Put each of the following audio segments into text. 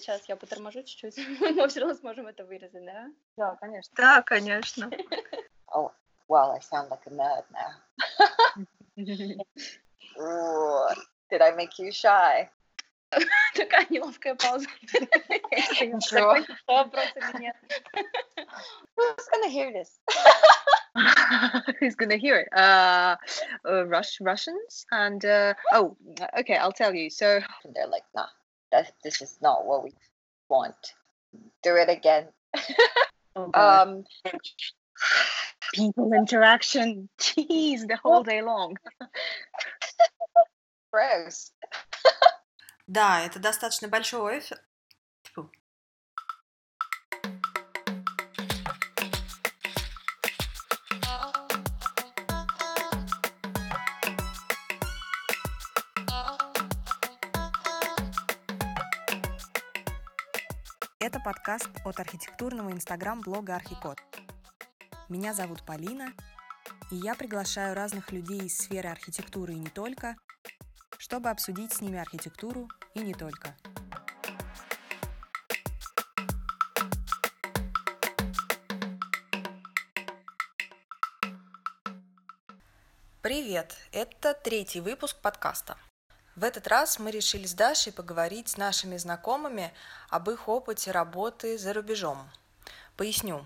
сейчас я поторможу чуть-чуть, мы все равно сможем это вырезать, да? Да, конечно. Да, конечно. Oh, well, I sound like a nerd now. Ooh, did I make you shy? Такая неловкая пауза. Ничего. Вопрос или нет? Who's gonna hear this? Who's gonna hear it? Uh, uh Rus- Russians and uh, oh, okay, I'll tell you. So And they're like, nah, that this is not what we want. Do it again. oh God. Um, people interaction, jeez, the whole day long. gross. Да, это достаточно большой Это подкаст от архитектурного инстаграм-блога Архикод. Меня зовут Полина, и я приглашаю разных людей из сферы архитектуры и не только, чтобы обсудить с ними архитектуру и не только. Привет! Это третий выпуск подкаста. В этот раз мы решили с Дашей поговорить с нашими знакомыми об их опыте работы за рубежом. Поясню.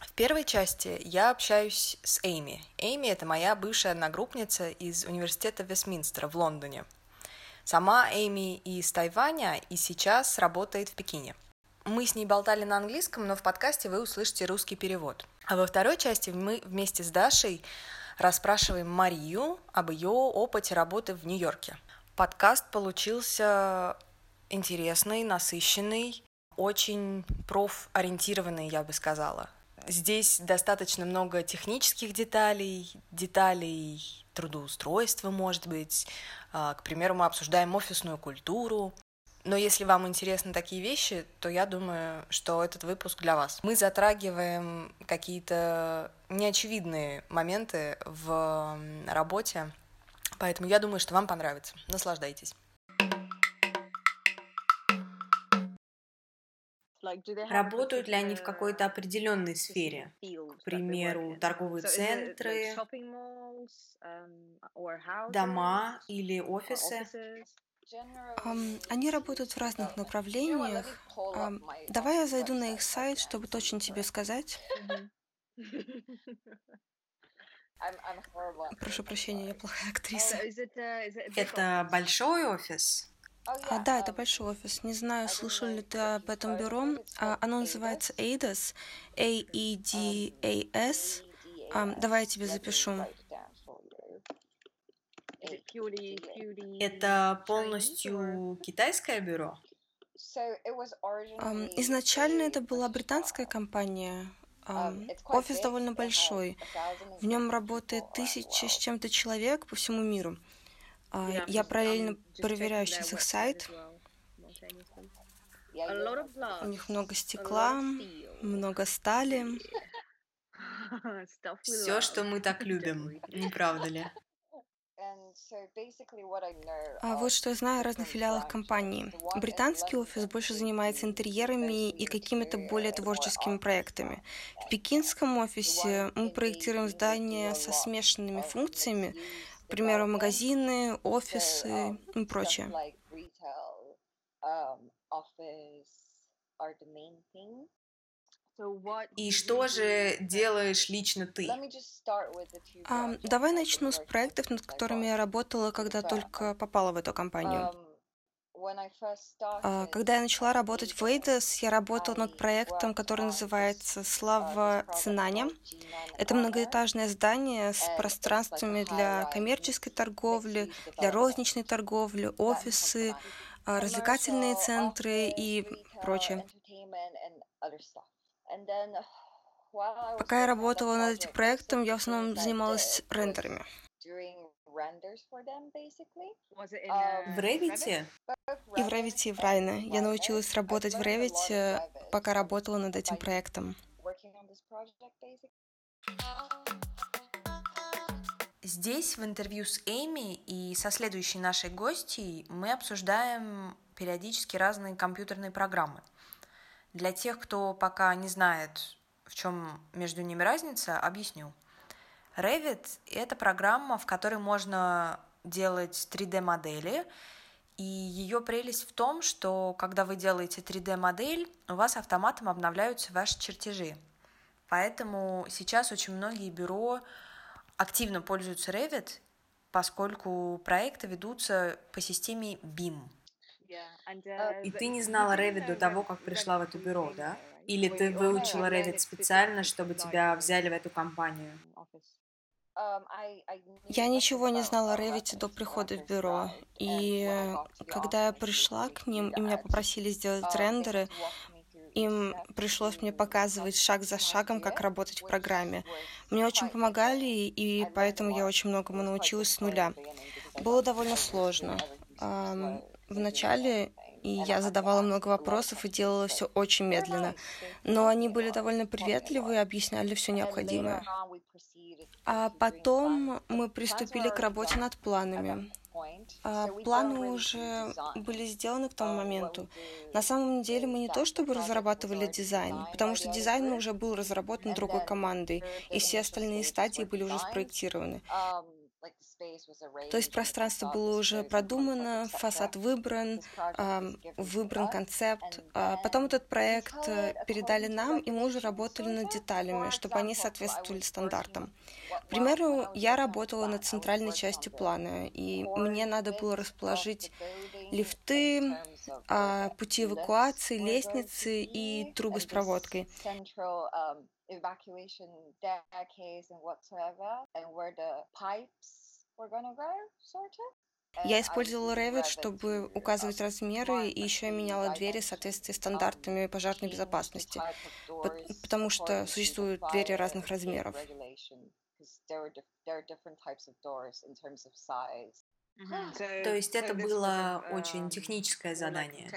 В первой части я общаюсь с Эйми. Эйми – это моя бывшая одногруппница из университета Вестминстера в Лондоне. Сама Эйми из Тайваня и сейчас работает в Пекине. Мы с ней болтали на английском, но в подкасте вы услышите русский перевод. А во второй части мы вместе с Дашей расспрашиваем Марию об ее опыте работы в Нью-Йорке. Подкаст получился интересный, насыщенный, очень профориентированный, я бы сказала. Здесь достаточно много технических деталей, деталей трудоустройства, может быть. А, К примеру, мы обсуждаем офисную культуру. Но если вам интересны такие вещи, то я думаю, что этот выпуск для вас. Мы затрагиваем какие-то неочевидные моменты в работе, поэтому я думаю, что вам понравится. Наслаждайтесь. Работают ли они в какой-то определенной сфере? К примеру, торговые центры, дома или офисы? Ам, Они работают в разных направлениях. Ам, Давай я зайду на их сайт, чтобы точно тебе сказать. Прошу прощения, я плохая актриса. Это большой офис? Oh, А, да, это um, большой офис. Не знаю, слышал ли ты об этом бюро. А, Оно называется ADAS. A-E-D-A-S. Ам, давай я тебе запишу. you. Это полностью китайское бюро? Изначально это была британская компания. Офис довольно большой. 1,050 В нем работает тысяча с чем-то человек по всему миру. А, Я параллельно проверяю сейчас их сайт. У них много стекла, много стали. Все, что мы так любим, не правда ли? А вот что я знаю о разных филиалах компании. Британский офис больше занимается интерьерами и какими-то более творческими проектами. В пекинском офисе мы проектируем здания со смешанными функциями, к примеру, магазины, офисы и прочее. И что же делаешь лично ты? Projects давай начну с проектов, над которыми я работала, когда Да. только попала в эту компанию. Um, А, Когда я начала работать в Эйдес, я работала над проектом, который называется «Слава Цинане». Это многоэтажное здание с пространствами для коммерческой торговли, для розничной торговли, офисы, а, развлекательные центры и прочее. Пока я работала над этим проектом, я в основном занималась рендерами. В Revit? И в Revit, и в Rhino. Я научилась работать в Revit, пока работала над этим проектом. Здесь в интервью с Эми и со следующей нашей гостьей мы обсуждаем периодически разные компьютерные программы. Для тех, кто пока не знает, в чем между ними разница, объясню. Revit — это программа, в которой можно делать 3D-модели, и ее прелесть в том, что когда вы делаете 3D-модель, у вас автоматом обновляются ваши чертежи. Поэтому сейчас очень многие бюро активно пользуются Revit, поскольку проекты ведутся по системе BIM. И ты не знала Revit до того, как пришла в это бюро, да? Или ты выучила Revit специально, чтобы тебя взяли в эту компанию? Я ничего не знала о Revit до прихода в бюро, и когда я пришла к ним, и меня попросили сделать рендеры, им пришлось мне показывать шаг за шагом, как работать в программе. Мне очень помогали, и поэтому я очень многому научилась с нуля. Было довольно сложно. Вначале и я задавала много вопросов и делала все очень медленно. Но они были довольно приветливы и объясняли все необходимое. А потом мы приступили к работе над планами. А, планы уже были сделаны к тому моменту. На самом деле мы не то чтобы разрабатывали дизайн, потому что дизайн уже был разработан другой командой, и все остальные стадии были уже спроектированы. То есть пространство было уже продумано, фасад выбран, выбран концепт. А потом этот проект э, передали нам, и мы уже работали над деталями, чтобы они соответствовали стандартам. К примеру, я работала над центральной частью плана, и мне надо было расположить лифты, а, пути эвакуации, лестницы и трубы с проводкой evacuation staircase and whatsoever, and where the pipes я использовала Revit, чтобы указывать размеры, и еще я меняла двери в соответствии с стандартами пожарной безопасности, потому что существуют двери разных размеров. То есть это было очень техническое задание.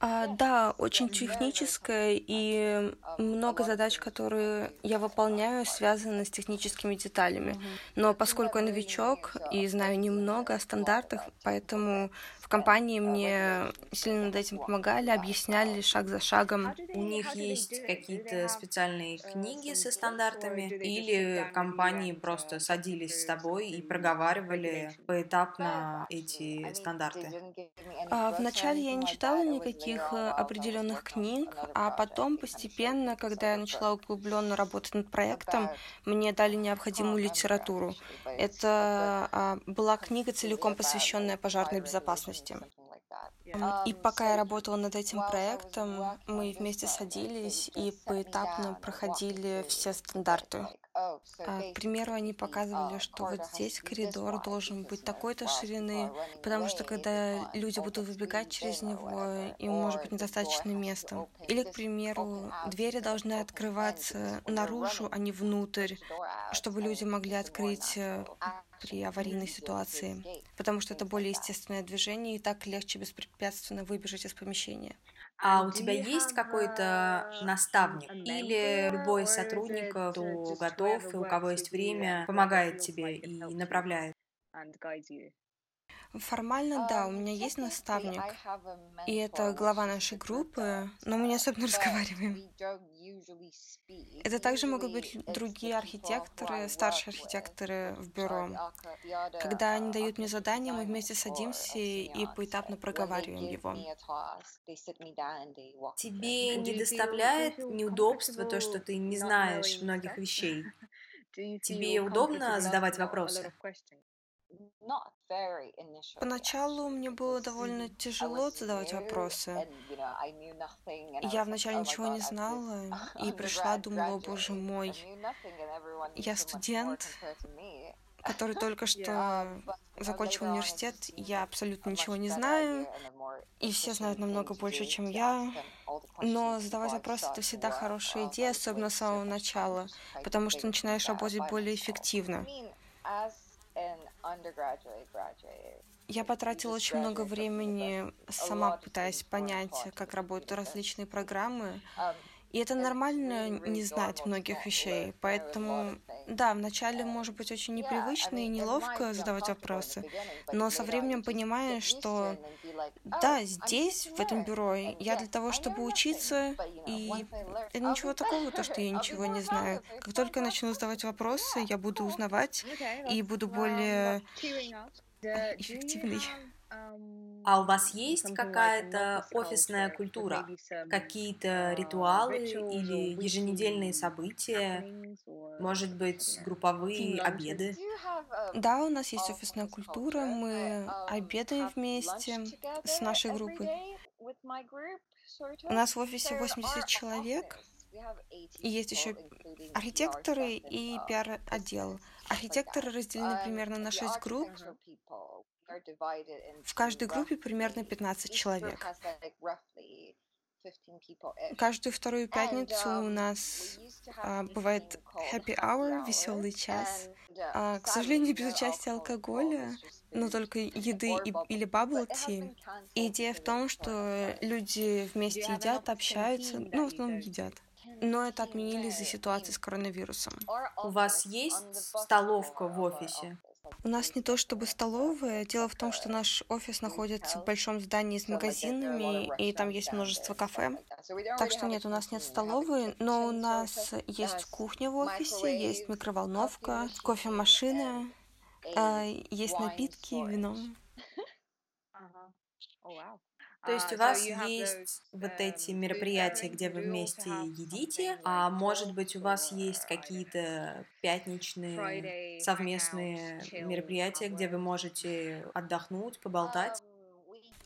А, да, очень техническое, и много задач, которые я выполняю, связаны с техническими деталями. Но поскольку я новичок и знаю немного о стандартах, поэтому в компании мне сильно над этим помогали, объясняли шаг за шагом. У них есть какие-то специальные книги со стандартами, или компании просто садились с тобой и проговаривали поэтапно эти стандарты? А, вначале я не читала никаких э, определенных книг, а потом постепенно, когда я начала углубленно работать над проектом, мне дали необходимую литературу. Это а, была книга, целиком посвященная пожарной безопасности области. И пока я работала над этим проектом, мы вместе садились и поэтапно проходили все стандарты. А, к примеру, они показывали, что вот здесь коридор должен быть такой-то ширины, потому что когда люди будут выбегать через него, им может быть недостаточно места. Или, к примеру, двери должны открываться наружу, а не внутрь, чтобы люди могли открыть при аварийной ситуации, потому что это более естественное движение, и так легче беспрепятственно выбежать из помещения. А у тебя есть какой-то наставник или любой сотрудник, кто готов и у кого есть время, помогает тебе и направляет? Формально, да, у меня есть наставник, и это глава нашей группы, но мы не особенно разговариваем. Это также могут быть другие архитекторы, старшие архитекторы в бюро. Когда они дают мне задание, мы вместе садимся и поэтапно проговариваем его. Тебе не доставляет неудобства то, что ты не знаешь многих вещей? Тебе удобно задавать вопросы? Поначалу мне было довольно тяжело задавать вопросы. Я вначале ничего не знала и пришла, думала, о боже мой, я студент, который только что закончил университет, я абсолютно ничего не знаю, и все знают намного больше, чем я. Но задавать вопросы — это всегда хорошая идея, особенно с самого начала, потому что начинаешь работать более эффективно. Я потратила очень много времени сама пытаясь понять, как работают различные программы. И это нормально не знать многих вещей. Поэтому, да, вначале может быть очень непривычно и неловко задавать вопросы, но со временем понимаешь, что да, здесь, в этом бюро, я для того, чтобы учиться, и это ничего такого, то, что я ничего не знаю. Как только я начну задавать вопросы, я буду узнавать и буду более эффективной. А у вас есть какая-то офисная культура? Какие-то ритуалы или еженедельные события? Может быть, групповые обеды? Да, у нас есть офисная культура. Мы обедаем вместе с нашей группой. У нас в офисе 80 человек, и есть еще архитекторы и пиар-отдел. Архитекторы разделены примерно на 6 групп. В каждой группе примерно 15 человек. Каждую вторую пятницу у нас а, бывает happy hour, веселый час. А, к сожалению, без участия алкоголя, но только еды и, или bubble tea. И идея в том, что люди вместе едят, общаются, ну, в основном едят. Но это отменили из-за ситуации с коронавирусом. У вас есть столовка в офисе? У нас не то чтобы столовая. Дело в том, что наш офис находится в большом здании с магазинами, и там есть множество кафе. Так что нет, у нас нет столовой, но у нас есть кухня в офисе, есть микроволновка, кофемашина, есть напитки, вино. То есть у вас есть вот эти мероприятия, где вы вместе едите, а может быть у вас есть какие-то пятничные совместные мероприятия, где вы можете отдохнуть, поболтать?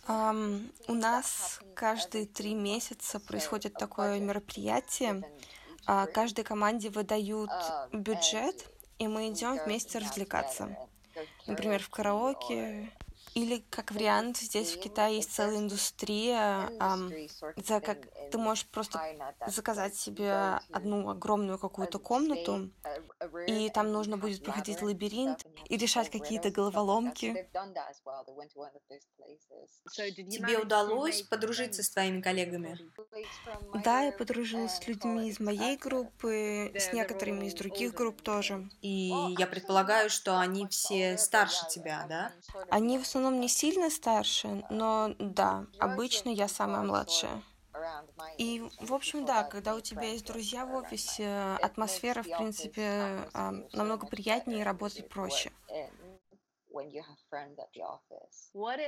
Um, у нас каждые три месяца происходит такое мероприятие. Uh, каждой команде выдают бюджет, и мы идем вместе развлекаться. Например, в караоке или как вариант, здесь в Китае есть целая индустрия, за как ты можешь просто заказать себе одну огромную какую-то комнату, и там нужно будет проходить лабиринт и решать какие-то головоломки. Тебе удалось подружиться с твоими коллегами? Да, я подружилась с людьми из моей группы, с некоторыми из других групп тоже. И я предполагаю, что они все старше тебя, да? Они в основном основном не сильно старше, но да, обычно я самая младшая. И, в общем, да, когда у тебя есть друзья в офисе, атмосфера, в принципе, намного приятнее и работать проще.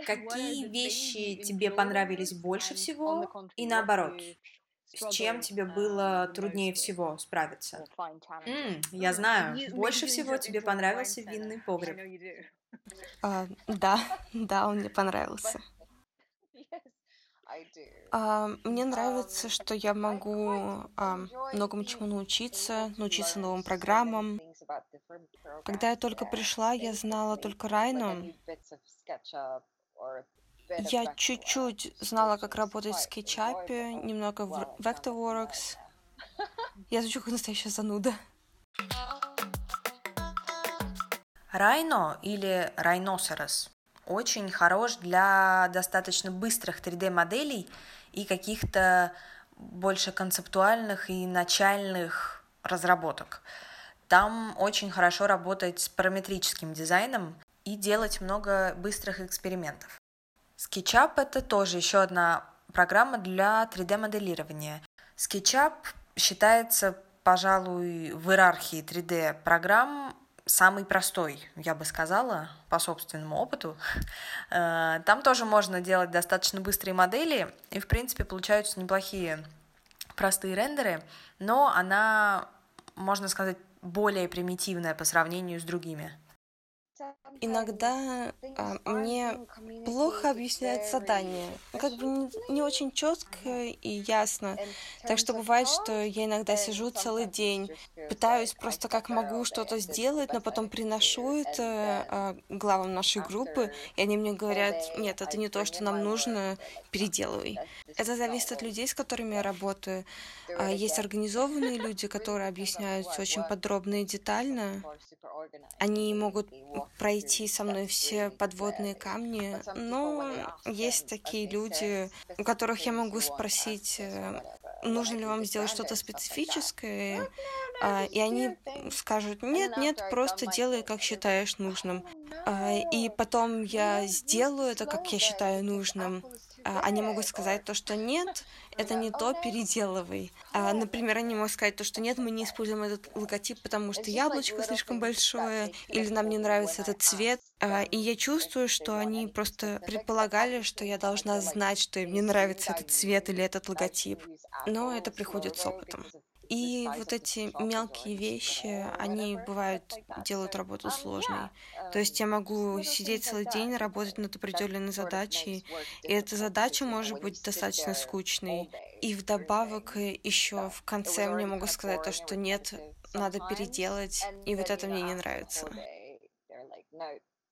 Какие вещи тебе понравились больше всего и наоборот? С чем тебе было труднее всего справиться? М, я знаю, больше всего тебе понравился винный погреб. А, да, да, он мне понравился. А, мне нравится, что я могу а, многому чему научиться, научиться новым программам. Когда я только пришла, я знала только Райну. Я чуть-чуть знала, как работать в SketchUp, немного в Vectorworks. Я звучу как настоящая зануда. Райно или райносерос очень хорош для достаточно быстрых 3D-моделей и каких-то больше концептуальных и начальных разработок. Там очень хорошо работать с параметрическим дизайном и делать много быстрых экспериментов. SketchUp — это тоже еще одна программа для 3D-моделирования. SketchUp считается, пожалуй, в иерархии 3D-программ самый простой, я бы сказала, по собственному опыту. Э, там тоже можно делать достаточно быстрые модели, и, в принципе, получаются неплохие простые рендеры, но она, можно сказать, более примитивная по сравнению с другими. Иногда а, мне плохо объясняют задание. Как бы не, не очень четко и ясно. Так что бывает, что я иногда сижу целый день, пытаюсь просто как могу что-то сделать, но потом приношу это а, главам нашей группы, и они мне говорят, нет, это не то, что нам нужно, переделывай. Это зависит от людей, с которыми я работаю. А, есть организованные люди, которые объясняют очень подробно и детально. Они могут пройти со мной все подводные камни, но есть такие люди, у которых я могу спросить, э, нужно ли вам сделать что-то специфическое, а, и они скажут, нет, нет, просто делай, как считаешь нужным. А, и потом я сделаю это, как я считаю нужным. А, они могут сказать то, что нет, это не то, переделывай. А, например, они могут сказать то, что нет, мы не используем этот логотип, потому что яблочко слишком большое, или нам не нравится этот цвет. А, и я чувствую, что они просто предполагали, что я должна знать, что им не нравится этот цвет или этот логотип. Но это приходит с опытом. И вот эти мелкие вещи, они бывают делают работу сложной. То есть я могу сидеть целый день, работать над определенной задачей, и эта задача может быть достаточно скучной. И вдобавок еще в конце мне могут сказать то, что нет, надо переделать, и вот это мне не нравится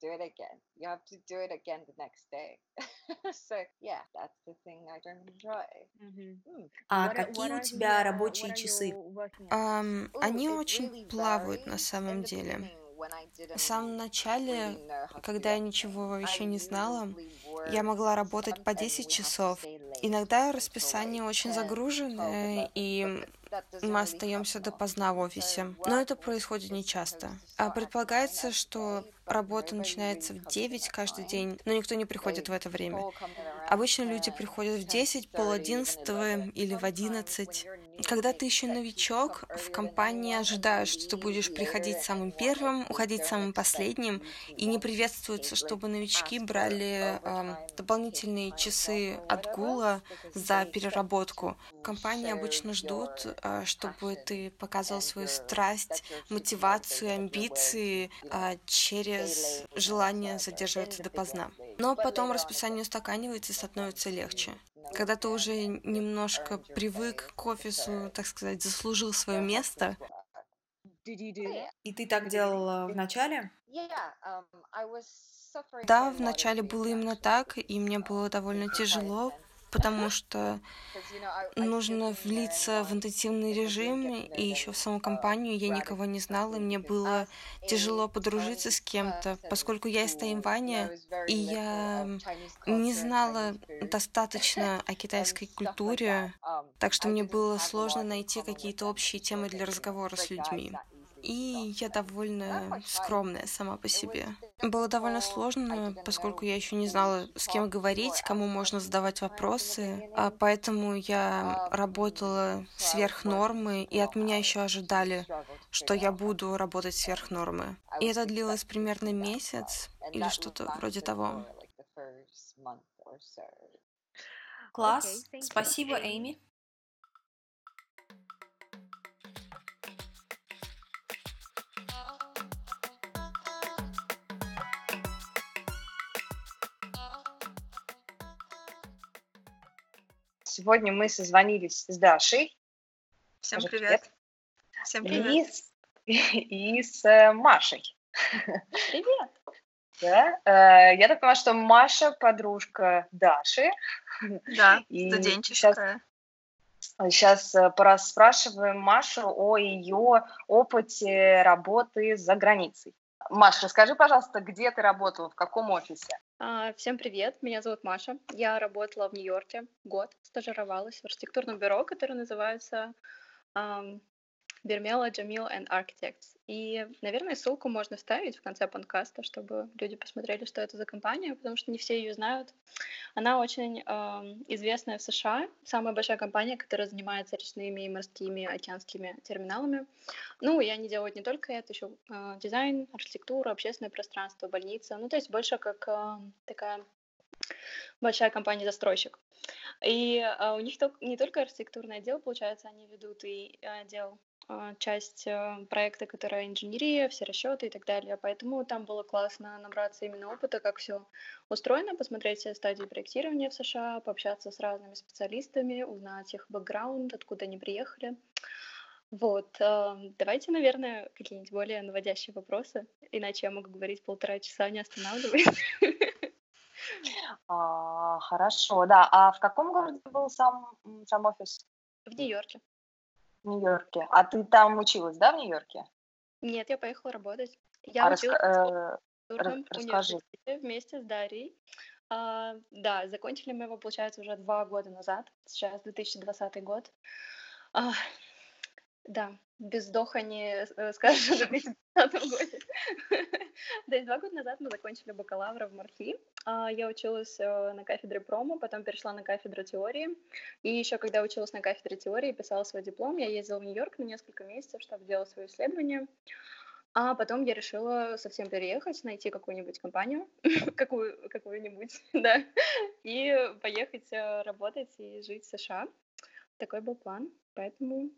do it again. You have to do it again the next day. so yeah, that's the thing I don't enjoy. Mm-hmm. Mm. А what, какие у тебя рабочие часы? Um, они очень плавают на самом деле. В самом начале, когда я ничего еще не знала, я могла работать по 10 часов. Иногда расписание очень загруженное, и мы остаемся допоздна в офисе. Но это происходит нечасто. А предполагается, что работа начинается в 9 каждый день, но никто не приходит в это время. Обычно люди приходят в 10, пол 11 или в 11. Когда ты еще новичок, в компании ожидают, что ты будешь приходить самым первым, уходить самым последним, и не приветствуется, чтобы новички брали э, дополнительные часы отгула за переработку. Компании обычно ждут, э, чтобы ты показывал свою страсть, мотивацию, амбиции э, через желание задерживаться допоздна. Но потом расписание устаканивается и становится легче когда ты уже немножко привык к офису, так сказать, заслужил свое место. И ты так делала в начале? Да, в начале было именно так, и мне было довольно тяжело, потому что нужно влиться в интенсивный режим, и еще в саму компанию я никого не знала, и мне было тяжело подружиться с кем-то, поскольку я из Тайваня, и я не знала достаточно о китайской культуре, так что мне было сложно найти какие-то общие темы для разговора с людьми и я довольно скромная сама по себе. Было довольно сложно, поскольку я еще не знала, с кем говорить, кому можно задавать вопросы, а поэтому я работала сверх нормы, и от меня еще ожидали, что я буду работать сверх нормы. И это длилось примерно месяц или что-то вроде того. Класс. Спасибо, Эйми. Сегодня мы созвонились с Дашей. Всем Скажи привет. привет. Всем привет. И с, и с э, Машей. Привет. Да? Э, я так понимаю, что Маша подружка Даши. Да, и студенческая. Сейчас, сейчас э, спрашиваем Машу о ее опыте работы за границей. Маша, расскажи, пожалуйста, где ты работала, в каком офисе? А, всем привет, меня зовут Маша. Я работала в Нью-Йорке год, стажировалась в архитектурном бюро, которое называется Бермела, Джамил and Architects. И, наверное, ссылку можно вставить в конце подкаста, чтобы люди посмотрели, что это за компания, потому что не все ее знают. Она очень э, известная в США, самая большая компания, которая занимается речными и морскими океанскими терминалами. Ну, и они делают не только это, еще э, дизайн, архитектуру, общественное пространство, больница. Ну, то есть больше как э, такая большая компания-застройщик. И э, у них не только архитектурный отдел, получается, они ведут и отдел а, часть а, проекта, которая инженерия, все расчеты и так далее. Поэтому там было классно набраться именно опыта, как все устроено, посмотреть все стадии проектирования в США, пообщаться с разными специалистами, узнать их бэкграунд, откуда они приехали. Вот, а, давайте, наверное, какие-нибудь более наводящие вопросы, иначе я могу говорить полтора часа, не останавливаясь. А, хорошо, да. А в каком городе был сам, сам офис? В Нью-Йорке. В Нью-Йорке. А ты там училась, да, в Нью-Йорке? Нет, я поехала работать. Я а училась раска- в э, расскажи. вместе с Дарьей. А, да, закончили мы его, получается, уже два года назад. Сейчас 2020 год. А, да, без вздоха не э, скажешь в 2020 году. То есть два года назад мы закончили бакалавра в МАРФИ. А, я училась э, на кафедре промо, потом перешла на кафедру теории. И еще когда училась на кафедре теории, писала свой диплом, я ездила в Нью-Йорк на несколько месяцев, чтобы делать свое исследование. А потом я решила совсем переехать, найти какую-нибудь компанию, какую, какую-нибудь, да, и поехать э, работать и жить в США. Такой был план, поэтому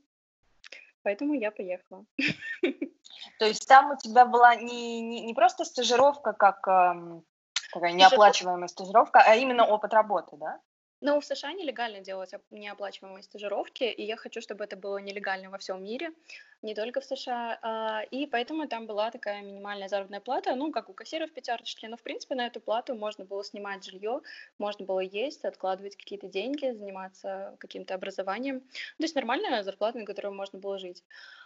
Поэтому я поехала. То есть там у тебя была не, не, не просто стажировка, как такая неоплачиваемая стажировка, а именно опыт работы, да? Ну, в США нелегально делать неоплачиваемые стажировки, и я хочу, чтобы это было нелегально во всем мире, не только в США. А, и поэтому там была такая минимальная заработная плата, ну, как у кассиров пятерочки, но, в принципе, на эту плату можно было снимать жилье, можно было есть, откладывать какие-то деньги, заниматься каким-то образованием. То есть нормальная зарплата, на которую можно было жить.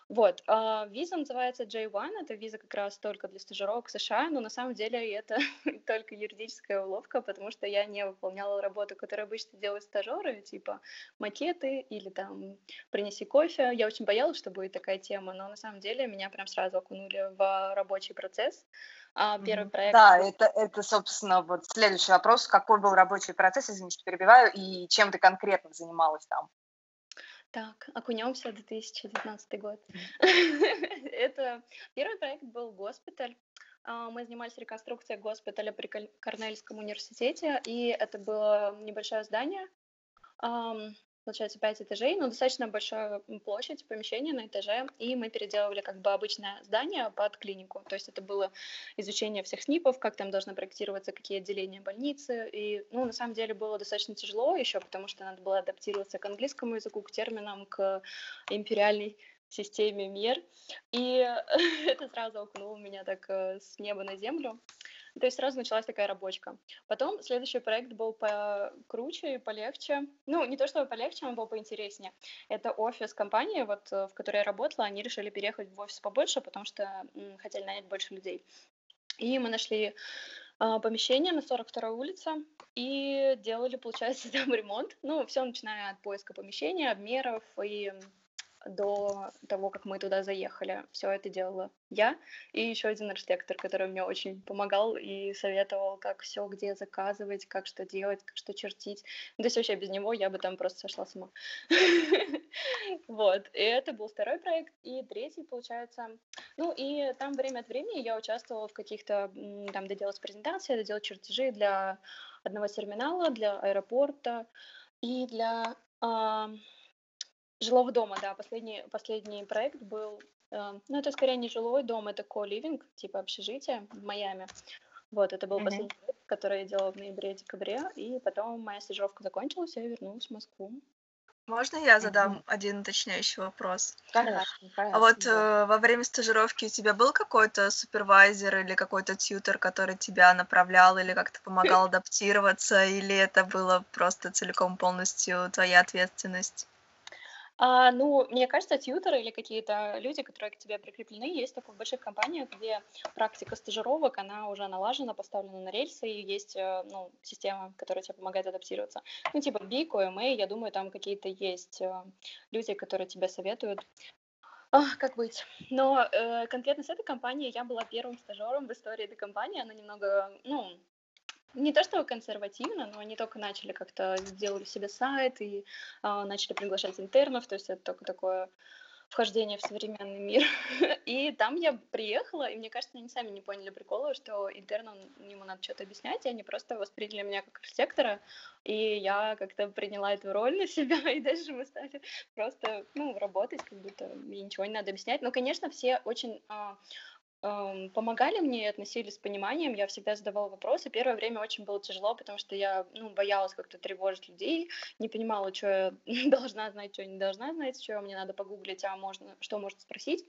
Вот, а, виза называется J1, это виза как раз только для стажировок в США, но на самом деле это только юридическая уловка, потому что я не выполняла работу, которую обычно делают стажеры, типа макеты или там принеси кофе. Я очень боялась, что будет такая тема, но на самом деле меня прям сразу окунули в рабочий процесс. А, первый проект. Да, это, это, собственно, вот следующий вопрос. Какой был рабочий процесс, извините, что перебиваю, и чем ты конкретно занималась там? Так, окунемся в 2019 год. Это первый проект был госпиталь. А, мы занимались реконструкцией госпиталя при Корнельском университете, и это было небольшое здание, получается, 5 этажей, но достаточно большая площадь, помещение на этаже, и мы переделывали как бы обычное здание под клинику. То есть это было изучение всех СНИПов, как там должны проектироваться, какие отделения больницы. И, ну, на самом деле было достаточно тяжело еще, потому что надо было адаптироваться к английскому языку, к терминам, к империальной системе мер. И это сразу окунуло меня так э, с неба на землю. То есть сразу началась такая рабочка. Потом следующий проект был покруче и полегче. Ну, не то чтобы полегче, он был поинтереснее. Это офис компании, вот, э, в которой я работала. Они решили переехать в офис побольше, потому что м, хотели нанять больше людей. И мы нашли э, помещение на 42-й улице и делали, получается, там ремонт. Ну, все начиная от поиска помещения, обмеров и до того, как мы туда заехали. Все это делала я и еще один архитектор, который мне очень помогал и советовал, как все где заказывать, как что делать, как что чертить. Ну, то есть вообще без него я бы там просто сошла сама. Вот. И это был второй проект. И третий, получается. Ну, и там время от времени я участвовала в каких-то, там, доделать презентации, доделать чертежи для одного терминала, для аэропорта и для Жилого дома, да, последний, последний проект был, э, ну, это скорее не жилой дом, это co-living, типа общежитие в Майами. Вот, это был mm-hmm. последний проект, который я делала в ноябре-декабре, и потом моя стажировка закончилась, я вернулась в Москву. Можно я задам mm-hmm. один уточняющий вопрос? Конечно, конечно. А вот э, во время стажировки у тебя был какой-то супервайзер или какой-то тьютер, который тебя направлял или как-то помогал адаптироваться, или это было просто целиком полностью твоя ответственность? А, ну, мне кажется, тьютеры или какие-то люди, которые к тебе прикреплены, есть только в больших компаниях, где практика стажировок, она уже налажена, поставлена на рельсы, и есть э, ну, система, которая тебе помогает адаптироваться. Ну, типа Big, OMA, я думаю, там какие-то есть э, люди, которые тебе советуют. Ах, как быть? Но э, конкретно с этой компанией я была первым стажером в истории этой компании. Она немного, ну, не то что консервативно, но они только начали как-то сделали себе сайт и э, начали приглашать интернов, то есть это только такое вхождение в современный мир. И там я приехала, и мне кажется, они сами не поняли прикола, что интерну ему надо что-то объяснять, и они просто восприняли меня как архитектора, и я как-то приняла эту роль на себя, и дальше мы стали просто, ну, работать, как будто мне ничего не надо объяснять. Но, конечно, все очень помогали мне относились с пониманием. Я всегда задавала вопросы. Первое время очень было тяжело, потому что я ну, боялась как-то тревожить людей, не понимала, что я должна знать, что я не должна знать, что мне надо погуглить, а можно, что можно спросить.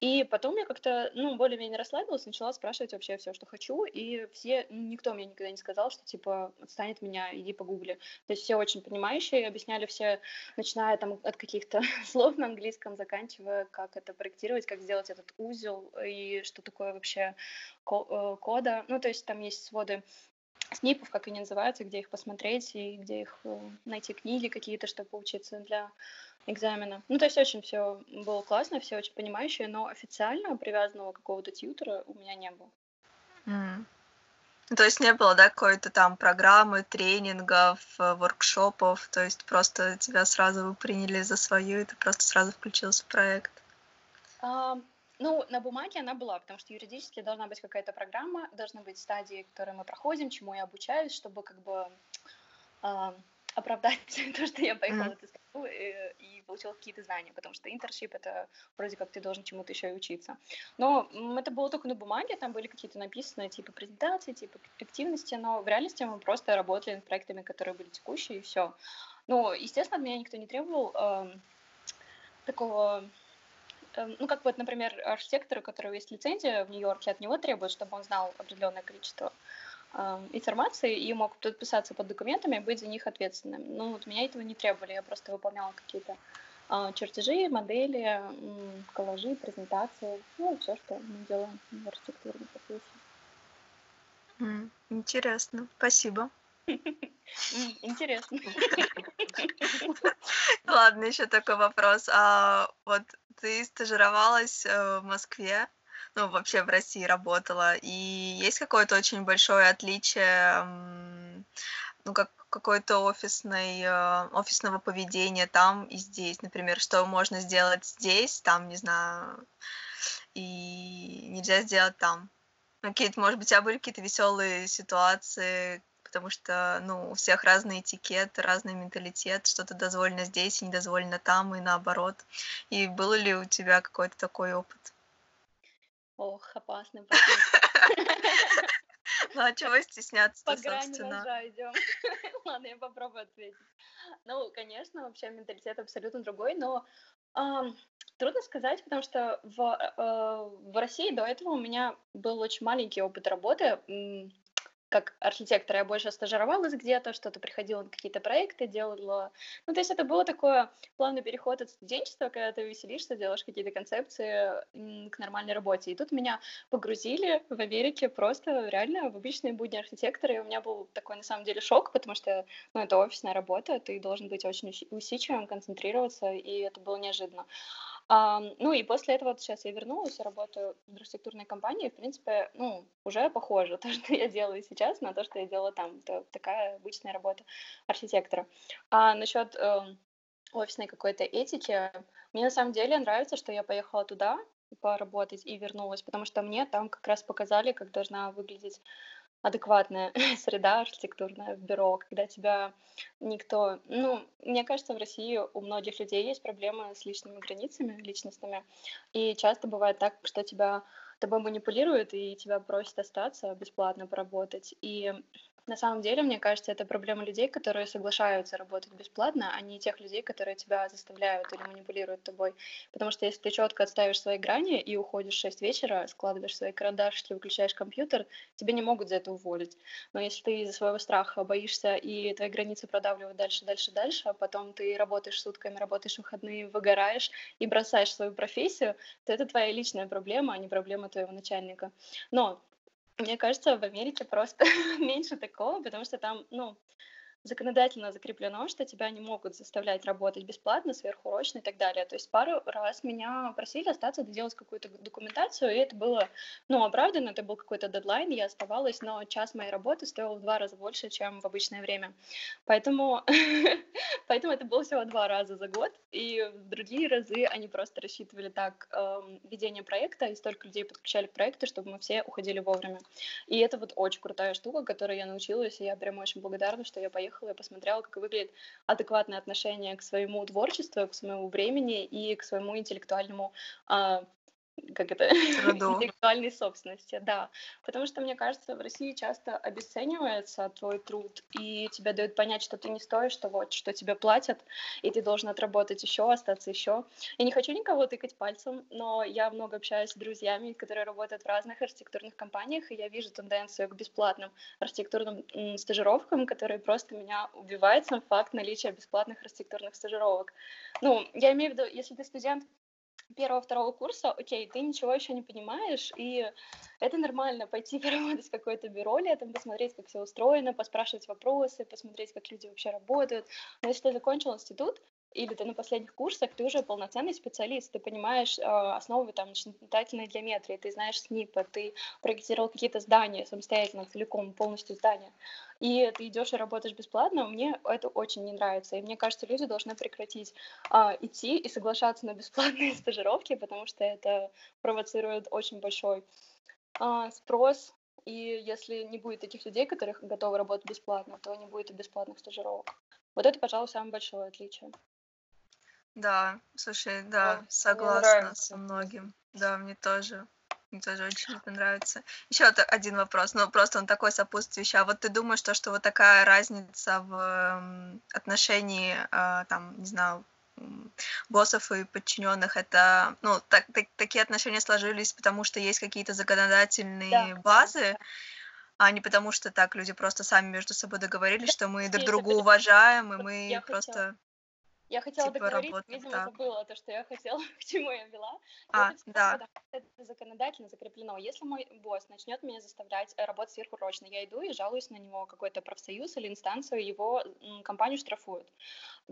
И потом я как-то, ну, более-менее расслабилась, начала спрашивать вообще все, что хочу, и все, ну, никто мне никогда не сказал, что, типа, отстань от меня, иди погугли. То есть все очень понимающие, объясняли все, начиная там от каких-то слов на английском, заканчивая, как это проектировать, как сделать этот узел, и что такое вообще э, кода. Ну, то есть там есть своды СНИПов, как они называются, где их посмотреть и где их э, найти книги какие-то, чтобы поучиться для экзамена. Ну, то есть очень все было классно, все очень понимающие, но официально привязанного какого-то тьютера у меня не было. Mm. То есть не было, да, какой-то там программы, тренингов, э, воркшопов, то есть просто тебя сразу приняли за свою, и ты просто сразу включился в проект? А, ну, на бумаге она была, потому что юридически должна быть какая-то программа, должны быть стадии, которые мы проходим, чему я обучаюсь, чтобы как бы а, оправдать то, что я поехала mm-hmm. в эту страну и, и получила какие-то знания, потому что интершип это вроде как ты должен чему-то еще и учиться. Но это было только на бумаге, там были какие-то написанные типа презентации, типа активности, но в реальности мы просто работали над проектами, которые были текущие, и все. Ну, естественно, от меня никто не требовал э, такого ну, как вот, например, архитектор, у которого есть лицензия в Нью-Йорке, от него требуют, чтобы он знал определенное количество информации и мог подписаться под документами и быть за них ответственным. Ну, вот меня этого не требовали, я просто выполняла какие-то э, чертежи, модели, э, коллажи, презентации, ну, все, что мы делаем в архитектурной профессии. Mm, интересно, спасибо. Интересно. Ладно, еще такой вопрос. А вот ты стажировалась э, в Москве, ну, вообще в России работала. И есть какое-то очень большое отличие, ну, как какой-то офисной, э, офисного поведения там и здесь. Например, что можно сделать здесь, там, не знаю, и нельзя сделать там. Ну, какие-то, может быть, у тебя были какие-то веселые ситуации, потому что, ну, у всех разный этикет, разный менталитет, что-то дозволено здесь и недозволено там, и наоборот. И был ли у тебя какой-то такой опыт? Ох, опасный Ну, а чего стесняться По грани ножа идем. Ладно, я попробую ответить. Ну, конечно, вообще менталитет абсолютно другой, но трудно сказать, потому что в, э, в России до этого у меня был очень маленький опыт работы как архитектор я больше стажировалась где-то, что-то приходила на какие-то проекты, делала... Ну, то есть это было такое плавный переход от студенчества, когда ты веселишься, делаешь какие-то концепции к нормальной работе. И тут меня погрузили в Америке просто реально в обычные будни архитектора, и у меня был такой, на самом деле, шок, потому что, ну, это офисная работа, ты должен быть очень усидчивым, концентрироваться, и это было неожиданно. Ну и после этого вот сейчас я вернулась, работаю в архитектурной компании, в принципе, ну, уже похоже то, что я делаю сейчас, на то, что я делала там. Это такая обычная работа архитектора. А насчет э, офисной какой-то этики, мне на самом деле нравится, что я поехала туда поработать и вернулась, потому что мне там как раз показали, как должна выглядеть адекватная среда архитектурная в бюро, когда тебя никто... Ну, мне кажется, в России у многих людей есть проблемы с личными границами, личностными, и часто бывает так, что тебя тобой манипулируют и тебя просят остаться бесплатно поработать. И на самом деле, мне кажется, это проблема людей, которые соглашаются работать бесплатно, а не тех людей, которые тебя заставляют или манипулируют тобой. Потому что если ты четко отставишь свои грани и уходишь в 6 вечера, складываешь свои карандашики, выключаешь компьютер, тебе не могут за это уволить. Но если ты из-за своего страха боишься и твои границы продавливают дальше, дальше, дальше, а потом ты работаешь сутками, работаешь в выходные, выгораешь и бросаешь свою профессию, то это твоя личная проблема, а не проблема твоего начальника. Но мне кажется, в Америке просто меньше такого, потому что там, ну, законодательно закреплено, что тебя не могут заставлять работать бесплатно, сверхурочно и так далее. То есть пару раз меня просили остаться, доделать какую-то документацию, и это было, ну, оправданно, это был какой-то дедлайн, я оставалась, но час моей работы стоил в два раза больше, чем в обычное время. Поэтому, поэтому это было всего два раза за год, и в другие разы они просто рассчитывали так э, ведение проекта, и столько людей подключали к проекту, чтобы мы все уходили вовремя. И это вот очень крутая штука, которой я научилась, и я прям очень благодарна, что я поехала приехала и посмотрела, как выглядит адекватное отношение к своему творчеству, к своему времени и к своему интеллектуальному а, как это, интеллектуальной собственности, да. Потому что, мне кажется, в России часто обесценивается твой труд, и тебе дают понять, что ты не стоишь того, что тебе платят, и ты должен отработать еще, остаться еще. Я не хочу никого тыкать пальцем, но я много общаюсь с друзьями, которые работают в разных архитектурных компаниях, и я вижу тенденцию к бесплатным архитектурным стажировкам, которые просто меня убивают сам факт наличия бесплатных архитектурных стажировок. Ну, я имею в виду, если ты студент первого-второго курса, окей, ты ничего еще не понимаешь, и это нормально пойти поработать в какое-то бюро летом, посмотреть, как все устроено, поспрашивать вопросы, посмотреть, как люди вообще работают. Но если ты закончил институт, или ты на последних курсах, ты уже полноценный специалист, ты понимаешь э, основы там начинательной геометрии, ты знаешь снипы, ты проектировал какие-то здания самостоятельно, целиком, полностью здания, и ты идешь и работаешь бесплатно, мне это очень не нравится, и мне кажется, люди должны прекратить э, идти и соглашаться на бесплатные стажировки, потому что это провоцирует очень большой э, спрос, и если не будет таких людей, которые готовы работать бесплатно, то не будет и бесплатных стажировок. Вот это, пожалуй, самое большое отличие. Да, слушай, да, вот, согласна со многим. Да, мне тоже. Мне тоже очень это нравится. Еще один вопрос, ну просто он такой сопутствующий. А вот ты думаешь, что, что вот такая разница в отношении, э, там, не знаю, боссов и подчиненных, это, ну, так, так, такие отношения сложились, потому что есть какие-то законодательные да. базы, а не потому что так люди просто сами между собой договорились, что мы друг друга уважаем, и мы просто... Я хотела типа договорить, видимо, так. забыла то, что я хотела, к чему я вела. А, это да. Это законодательно закреплено. Если мой босс начнет меня заставлять работать сверхурочно, я иду и жалуюсь на него какой-то профсоюз или инстанцию, его компанию штрафуют.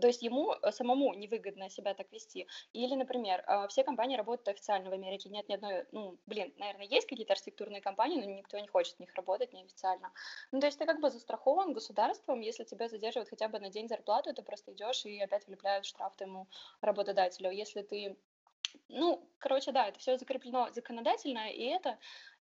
То есть ему э, самому невыгодно себя так вести. Или, например, э, все компании работают официально в Америке. Нет ни одной, ну, блин, наверное, есть какие-то архитектурные компании, но никто не хочет в них работать неофициально. Ну, то есть ты как бы застрахован государством, если тебя задерживают хотя бы на день зарплаты, ты просто идешь и опять влюбляешься начисляют штраф твоему работодателю. Если ты ну, короче, да, это все закреплено законодательно, и это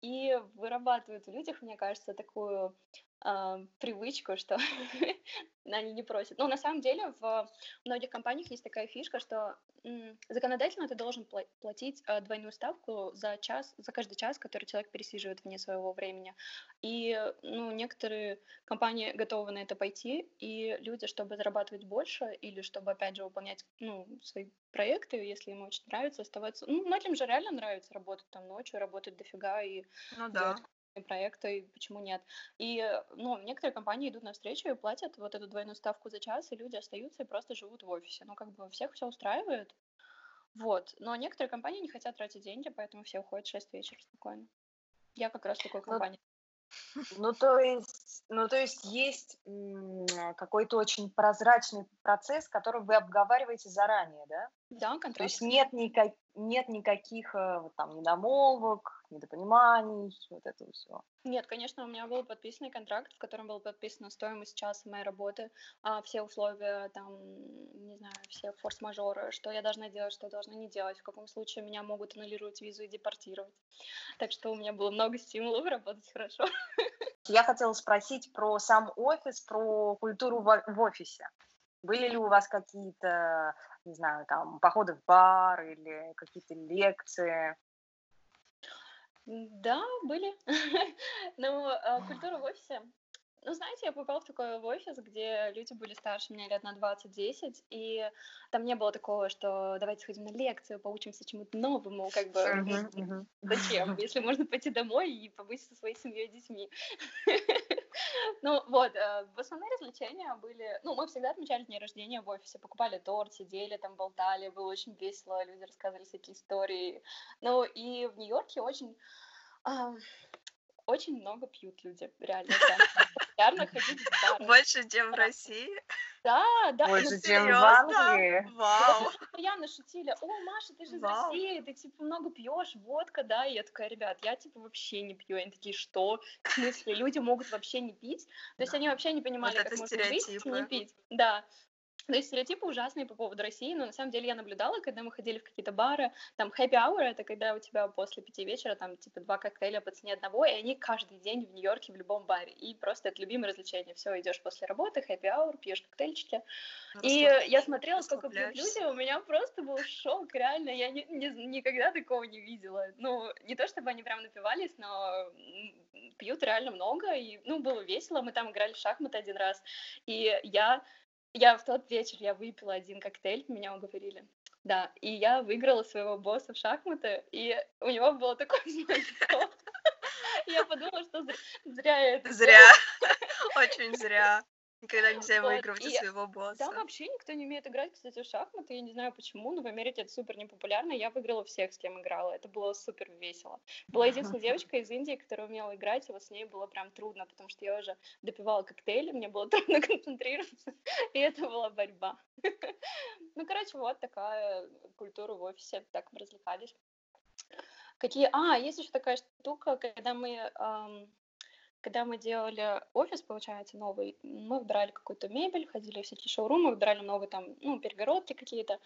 и вырабатывает в людях, мне кажется, такую э, привычку, что они не просят. Но на самом деле в многих компаниях есть такая фишка, что м, законодательно ты должен платить э, двойную ставку за час, за каждый час, который человек пересиживает вне своего времени. И ну, некоторые компании готовы на это пойти, и люди, чтобы зарабатывать больше или чтобы, опять же, выполнять ну, свои проекты, если им очень нравится, оставаться... Ну, многим же реально нравится работать там ночью, работать дофига и ну, да проекта, и почему нет. И, ну, некоторые компании идут навстречу и платят вот эту двойную ставку за час, и люди остаются и просто живут в офисе. Ну, как бы всех все устраивает. Вот. Но некоторые компании не хотят тратить деньги, поэтому все уходят в 6 вечера спокойно. Я как раз такой компания. Ну, то есть, ну, то есть есть какой-то очень прозрачный процесс, который вы обговариваете заранее, да? Да, контракт. То есть нет, никак, нет никаких э, вот, там недомолвок, недопониманий, вот этого всего. Нет, конечно, у меня был подписанный контракт, в котором была подписана стоимость часа моей работы, а все условия, там, не знаю, все форс-мажоры, что я должна делать, что я должна не делать, в каком случае меня могут аннулировать визу и депортировать. Так что у меня было много стимулов работать хорошо. Я хотела спросить про сам офис, про культуру в офисе. Были ли у вас какие-то, не знаю, там, походы в бар или какие-то лекции? Да, были. Ну, а, культура в офисе. Ну, знаете, я попала в такой в офис, где люди были старше меня лет на 20-10, и там не было такого, что давайте сходим на лекцию, поучимся чему-то новому, как бы uh-huh, uh-huh. зачем, если можно пойти домой и побыть со своей семьей и детьми. Ну вот, э, основные развлечения были, ну, мы всегда отмечали дни рождения в офисе, покупали торт, сидели там, болтали, было очень весело, люди рассказывали всякие истории. Ну и в Нью-Йорке очень очень много пьют люди, реально. Популярно ходить в. Больше, чем в России? Да, да. Больше, ну, чем в Англии. Вау. Постоянно шутили, о, Маша, ты же из России, ты, типа, много пьешь, водка, да? И я такая, ребят, я, типа, вообще не пью. И они такие, что? В смысле, люди могут вообще не пить? То есть они вообще не понимали, как можно пить и не пить. Да. То есть стереотипы ужасные по поводу России, но на самом деле я наблюдала, когда мы ходили в какие-то бары, там happy hour — это когда у тебя после пяти вечера там типа два коктейля по цене одного, и они каждый день в Нью-Йорке в любом баре, и просто это любимое развлечение. Все, идешь после работы, happy hour, пьешь коктейльчики. И я смотрела, сколько пьют люди, у меня просто был шок, реально, я не, не, никогда такого не видела. Ну, не то чтобы они прям напивались, но пьют реально много, и, ну, было весело, мы там играли в шахматы один раз, и я я в тот вечер я выпила один коктейль, меня уговорили. Да, и я выиграла своего босса в шахматы, и у него было такое лицо. Я подумала, что зря я это Зря. Очень зря. Никогда нельзя вот. выигрывать у своего босса. Там вообще никто не умеет играть, кстати, в шахматы. Я не знаю почему, но в Америке это супер непопулярно. Я выиграла всех, с кем играла. Это было супер весело. Была единственная девочка из Индии, которая умела играть, и вот с ней было прям трудно, потому что я уже допивала коктейли, мне было трудно концентрироваться, и это была борьба. Ну, короче, вот такая культура в офисе, так мы развлекались. Какие... А, есть еще такая штука, когда мы когда мы делали офис, получается, новый, мы выбирали какую-то мебель, ходили в всякие шоурумы, выбирали новые там, ну, перегородки какие-то.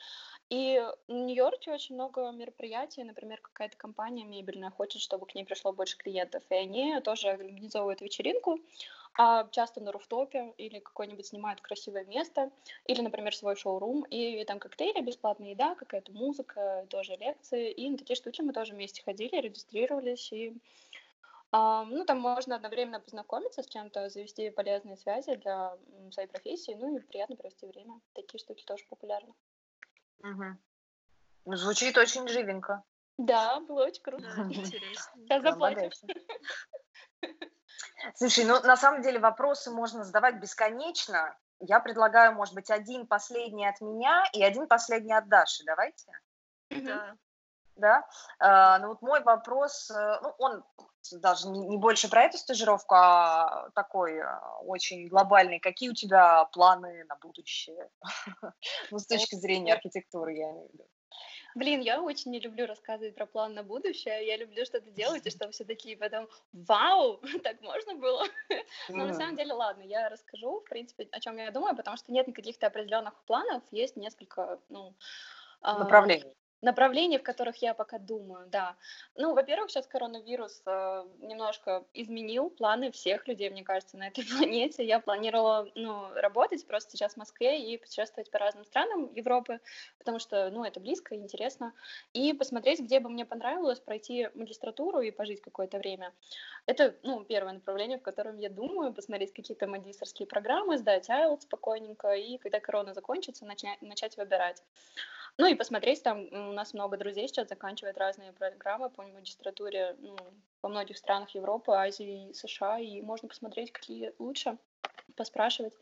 И в Нью-Йорке очень много мероприятий, например, какая-то компания мебельная хочет, чтобы к ней пришло больше клиентов, и они тоже организовывают вечеринку, а часто на руфтопе или какое-нибудь снимают красивое место, или, например, свой шоурум, и там коктейли, бесплатная еда, какая-то музыка, тоже лекции, и на такие штуки мы тоже вместе ходили, регистрировались, и ну, там можно одновременно познакомиться с чем-то, завести полезные связи для своей профессии, ну и приятно провести время. Такие штуки тоже популярны. Угу. Звучит очень живенько. Да, было очень круто. Интересно. Сейчас заплатим. Слушай, ну на самом деле вопросы можно задавать бесконечно. Я предлагаю, может быть, один последний от меня и один последний от Даши. Давайте. Да. Да. А, ну вот мой вопрос, э, ну он даже не, не больше про эту стажировку, а такой а, очень глобальный. Какие у тебя планы на будущее? ну, с точки зрения архитектуры, я имею в виду. Блин, я очень не люблю рассказывать про план на будущее. Я люблю что-то делать, и чтобы все такие потом, вау, так можно было. Но на самом деле, ладно, я расскажу, в принципе, о чем я думаю, потому что нет каких-то определенных планов, есть несколько, ну, направлений направлений, в которых я пока думаю, да. Ну, во-первых, сейчас коронавирус э, немножко изменил планы всех людей, мне кажется, на этой планете. Я планировала, ну, работать просто сейчас в Москве и путешествовать по разным странам Европы, потому что, ну, это близко интересно, и посмотреть, где бы мне понравилось пройти магистратуру и пожить какое-то время. Это, ну, первое направление, в котором я думаю, посмотреть какие-то магистрские программы, сдать IELTS спокойненько, и когда корона закончится, начать, начать выбирать. Ну и посмотреть, там у нас много друзей сейчас заканчивают разные программы по магистратуре ну, во многих странах Европы, Азии, США, и можно посмотреть, какие лучше, поспрашивать.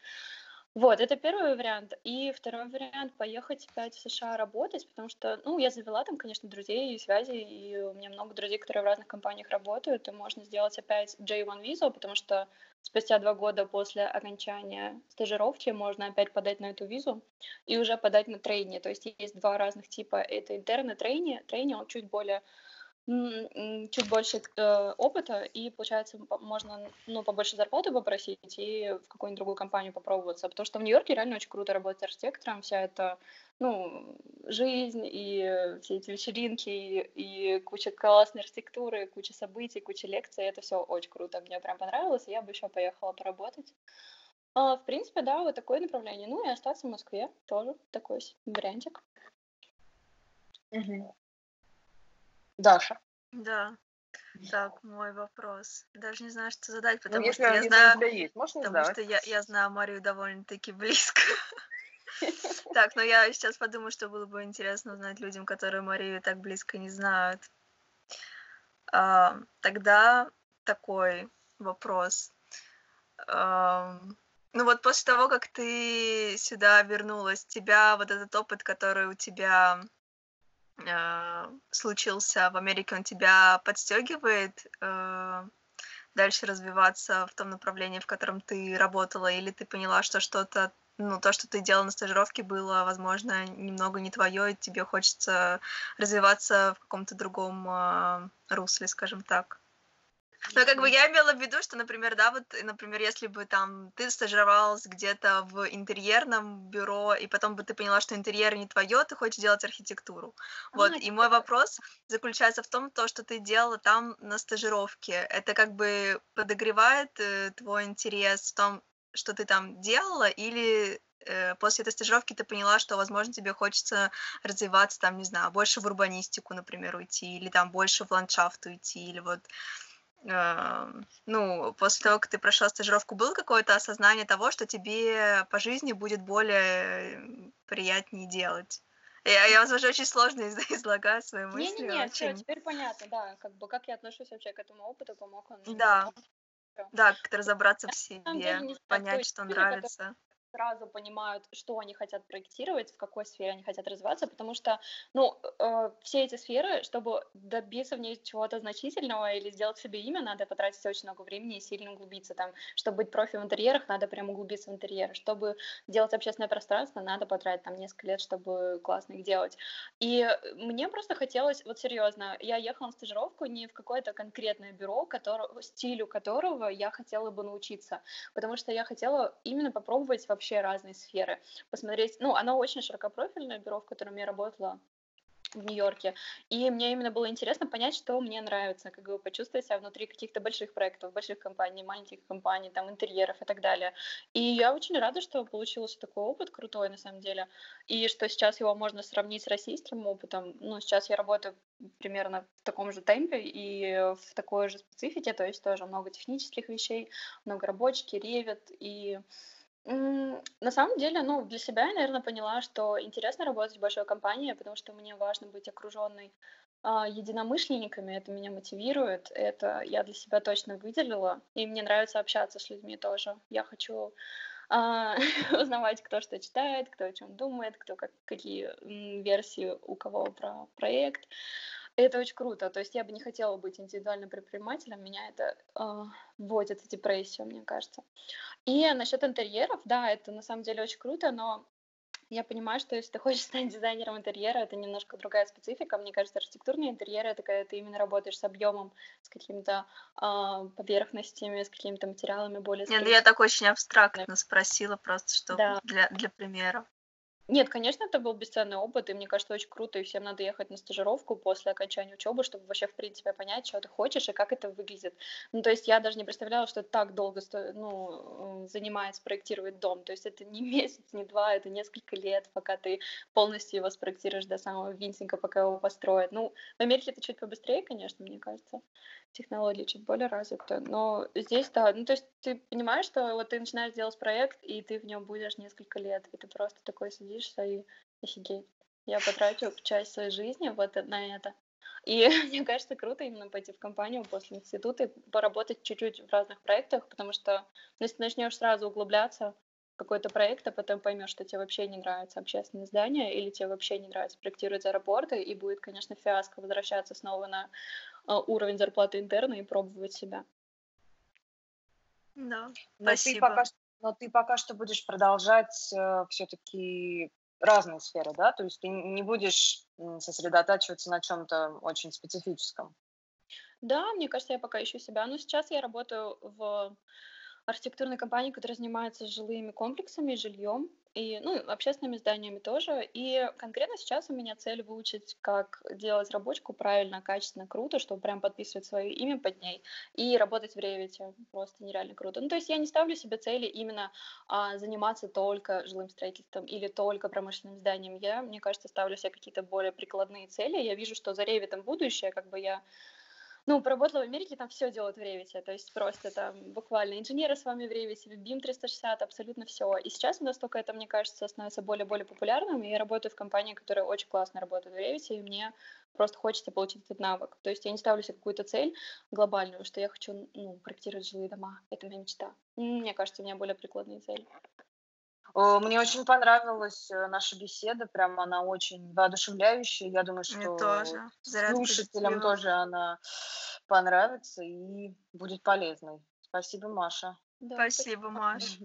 Вот, это первый вариант. И второй вариант — поехать опять в США работать, потому что, ну, я завела там, конечно, друзей и связи, и у меня много друзей, которые в разных компаниях работают, и можно сделать опять J1 визу, потому что спустя два года после окончания стажировки можно опять подать на эту визу и уже подать на трейни. То есть есть два разных типа. Это интерны трейни. Трейни, он чуть более чуть больше э, опыта, и, получается, можно, ну, побольше зарплаты попросить и в какую-нибудь другую компанию попробоваться, потому что в Нью-Йорке реально очень круто работать архитектором, вся эта, ну, жизнь и все эти вечеринки, и, и куча классной архитектуры, куча событий, куча лекций, это все очень круто, мне прям понравилось, я бы еще поехала поработать. А, в принципе, да, вот такое направление. Ну и остаться в Москве тоже такой вариантик. Даша. Да. Так, мой вопрос. Даже не знаю, что задать, ну, потому ну, что я знаю, есть, потому задавать. что я, я знаю Марию довольно-таки близко. Так, но я сейчас подумаю, что было бы интересно узнать людям, которые Марию так близко не знают. А, тогда такой вопрос. Ну вот после того, как ты сюда вернулась, тебя вот этот опыт, который у тебя случился в Америке, он тебя подстегивает э, дальше развиваться в том направлении, в котором ты работала, или ты поняла, что что-то, ну, то, что ты делала на стажировке, было, возможно, немного не твое, и тебе хочется развиваться в каком-то другом э, русле, скажем так? Но как бы я имела в виду, что, например, да, вот, например, если бы там ты стажировалась где-то в интерьерном бюро, и потом бы ты поняла, что интерьер не твое, ты хочешь делать архитектуру. Вот, а, и мой вопрос заключается в том, то, что ты делала там на стажировке. Это как бы подогревает э, твой интерес в том, что ты там делала, или э, после этой стажировки ты поняла, что, возможно, тебе хочется развиваться, там, не знаю, больше в урбанистику, например, уйти, или там больше в ландшафт уйти, или вот ну, после того, как ты прошла стажировку, было какое-то осознание того, что тебе по жизни будет более приятнее делать? Я, я возможно, очень сложно из- излагаю свои мысли. Не-не-не, очень... все, теперь понятно, да, как бы, как я отношусь вообще к этому опыту, помог он. Да. Да, как-то разобраться в себе, понять, что нравится сразу понимают, что они хотят проектировать, в какой сфере они хотят развиваться, потому что, ну, э, все эти сферы, чтобы добиться в ней чего-то значительного или сделать себе имя, надо потратить очень много времени и сильно углубиться. Там, чтобы быть профи в интерьерах, надо прям углубиться в интерьер. Чтобы делать общественное пространство, надо потратить там несколько лет, чтобы классно их делать. И мне просто хотелось, вот серьезно, я ехала на стажировку не в какое-то конкретное бюро, которого, стилю которого я хотела бы научиться, потому что я хотела именно попробовать вообще вообще разные сферы. Посмотреть, ну, оно очень широкопрофильное бюро, в котором я работала в Нью-Йорке. И мне именно было интересно понять, что мне нравится, как бы почувствовать себя внутри каких-то больших проектов, больших компаний, маленьких компаний, там, интерьеров и так далее. И я очень рада, что получился такой опыт крутой, на самом деле, и что сейчас его можно сравнить с российским опытом. Ну, сейчас я работаю примерно в таком же темпе и в такой же специфике, то есть тоже много технических вещей, много рабочки, ревит и на самом деле, ну, для себя я, наверное, поняла, что интересно работать в большой компании, потому что мне важно быть окруженной а, единомышленниками, это меня мотивирует, это я для себя точно выделила, и мне нравится общаться с людьми тоже. Я хочу а, узнавать, кто что читает, кто о чем думает, кто как, какие версии у кого про проект. Это очень круто. То есть я бы не хотела быть индивидуальным предпринимателем, меня это э, вводит в депрессию, мне кажется. И насчет интерьеров, да, это на самом деле очень круто, но я понимаю, что если ты хочешь стать дизайнером интерьера, это немножко другая специфика. Мне кажется, архитектурные интерьеры это когда ты именно работаешь с объемом, с какими-то э, поверхностями, с какими-то материалами более. Нет, ну я так очень абстрактно спросила просто, что да. для для примера. Нет, конечно, это был бесценный опыт, и мне кажется, очень круто, и всем надо ехать на стажировку после окончания учебы, чтобы вообще, в принципе, понять, что ты хочешь и как это выглядит. Ну, то есть я даже не представляла, что так долго сто... ну, занимает спроектировать дом. То есть это не месяц, не два, это несколько лет, пока ты полностью его спроектируешь до самого винтинга, пока его построят. Ну, в Америке это чуть побыстрее, конечно, мне кажется технологии чуть более развиты. Но здесь, да, ну то есть ты понимаешь, что вот ты начинаешь делать проект, и ты в нем будешь несколько лет, и ты просто такой сидишься и офигеть. Я потрачу часть своей жизни вот на это. И мне кажется, круто именно пойти в компанию после института и поработать чуть-чуть в разных проектах, потому что ну, если начнешь сразу углубляться в какой-то проект, а потом поймешь, что тебе вообще не нравится общественное здание, или тебе вообще не нравится проектировать аэропорты, и будет, конечно, фиаско возвращаться снова на уровень зарплаты интерна и пробовать себя. Да, но спасибо. Ты пока, но ты пока что будешь продолжать э, все-таки разные сферы, да? То есть ты не будешь сосредотачиваться на чем-то очень специфическом. Да, мне кажется, я пока ищу себя. Но сейчас я работаю в архитектурной компании, которая занимается жилыми комплексами, жильем и, ну, общественными зданиями тоже. И конкретно сейчас у меня цель выучить, как делать рабочку правильно, качественно, круто, чтобы прям подписывать свое имя под ней и работать в Revit. Просто нереально круто. Ну, то есть я не ставлю себе цели именно а, заниматься только жилым строительством или только промышленным зданием. Я, мне кажется, ставлю себе какие-то более прикладные цели. Я вижу, что за Revit будущее, как бы я ну, поработала в Америке, там все делают в Revit, то есть просто там буквально инженеры с вами в Revit, BIM 360, абсолютно все. И сейчас у нас только это, мне кажется, становится более-более популярным, и я работаю в компании, которая очень классно работает в Revit, и мне просто хочется получить этот навык. То есть я не ставлю себе какую-то цель глобальную, что я хочу ну, проектировать жилые дома. Это моя мечта. Мне кажется, у меня более прикладные цели. Мне очень понравилась э, наша беседа, прям она очень воодушевляющая. Я думаю, Мне что тоже. слушателям тоже она понравится и будет полезной. Спасибо, Маша. Да, спасибо, Маша.